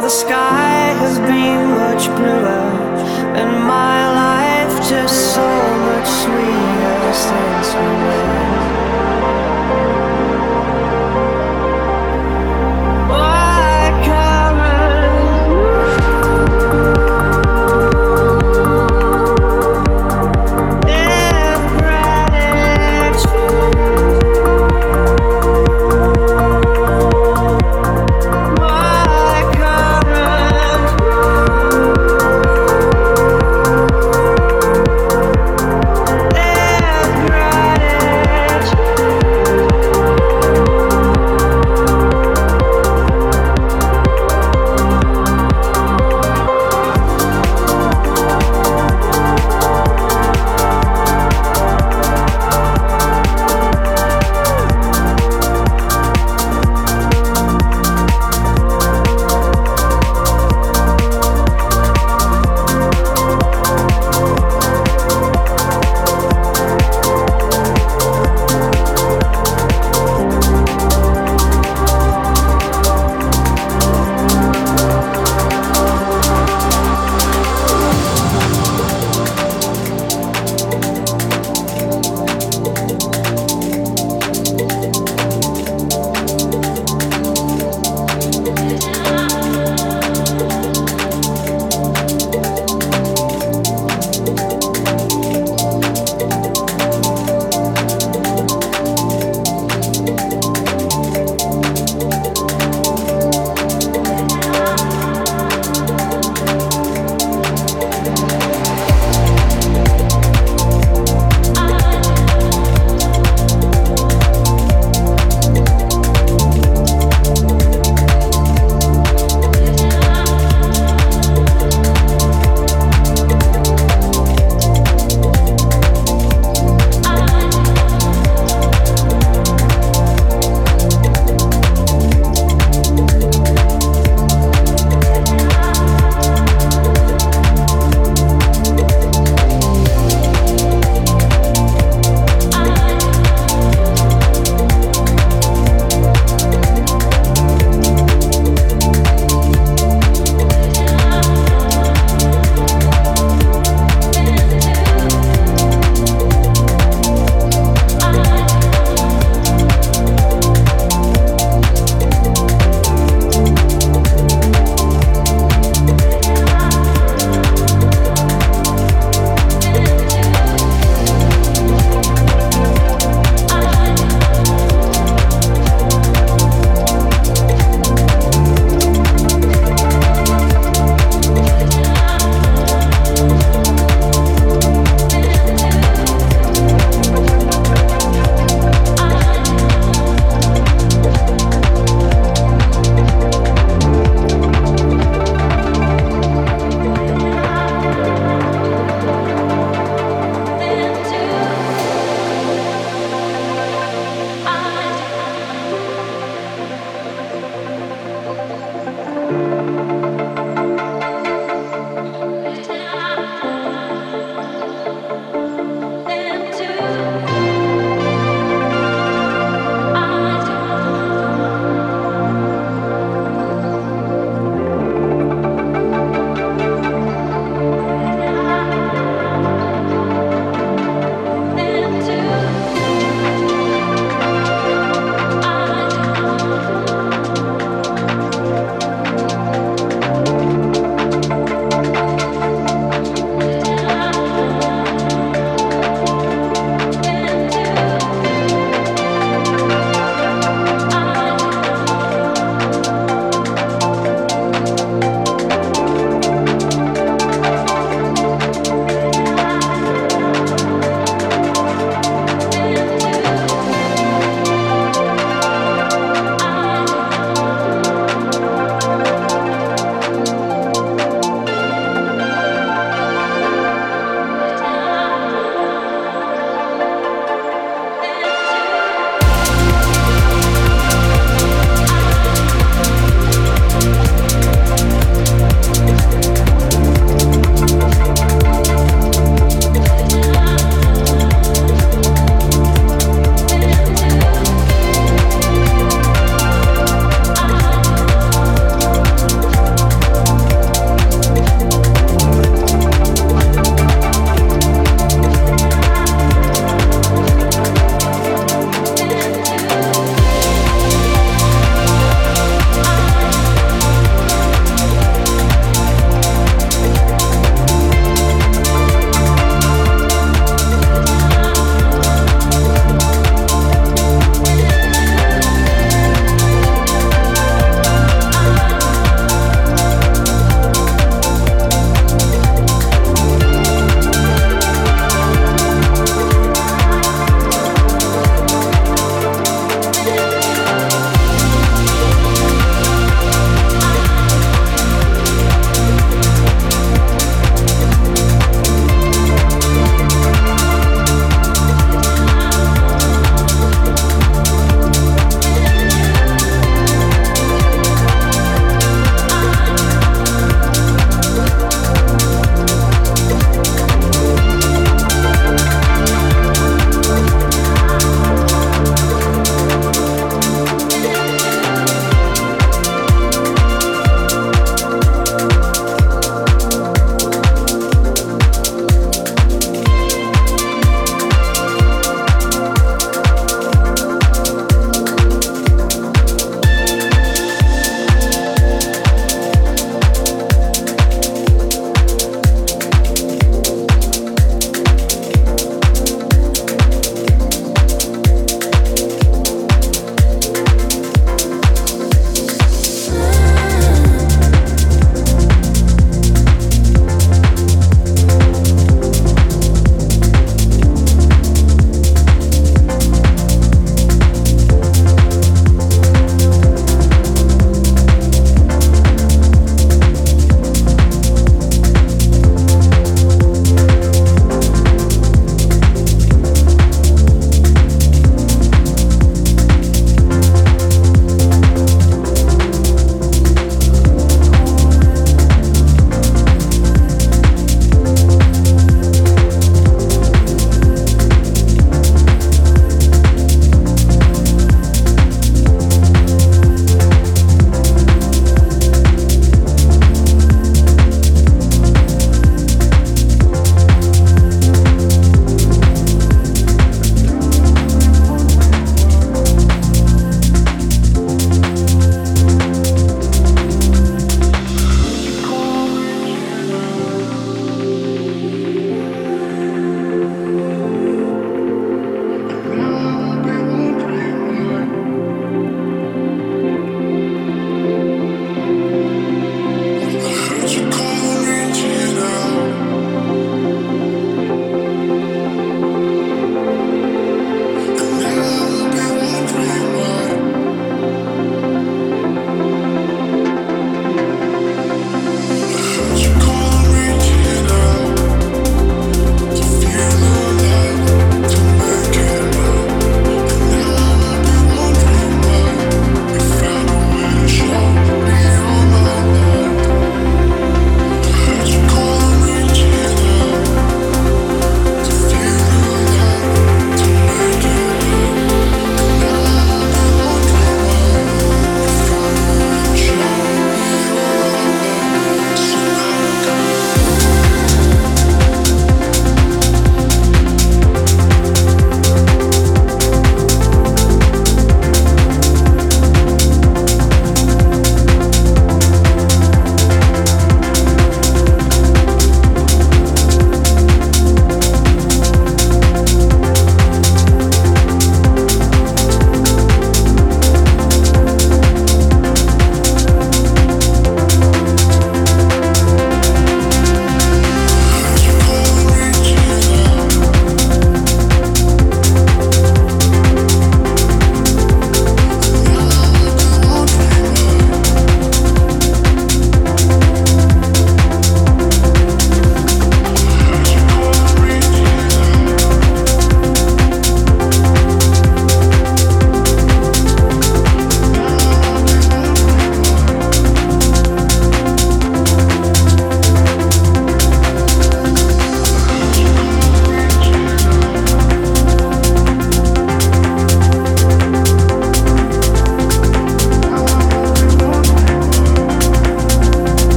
The sky has been much bluer, and my life just so much sweeter since we met.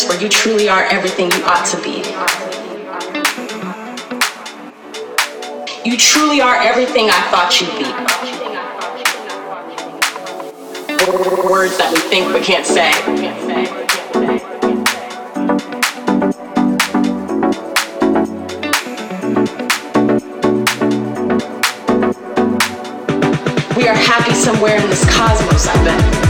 Universe where you truly are everything you ought to be. You truly are everything I thought you'd be. Words that we think but can't say. We are happy somewhere in this cosmos, I bet.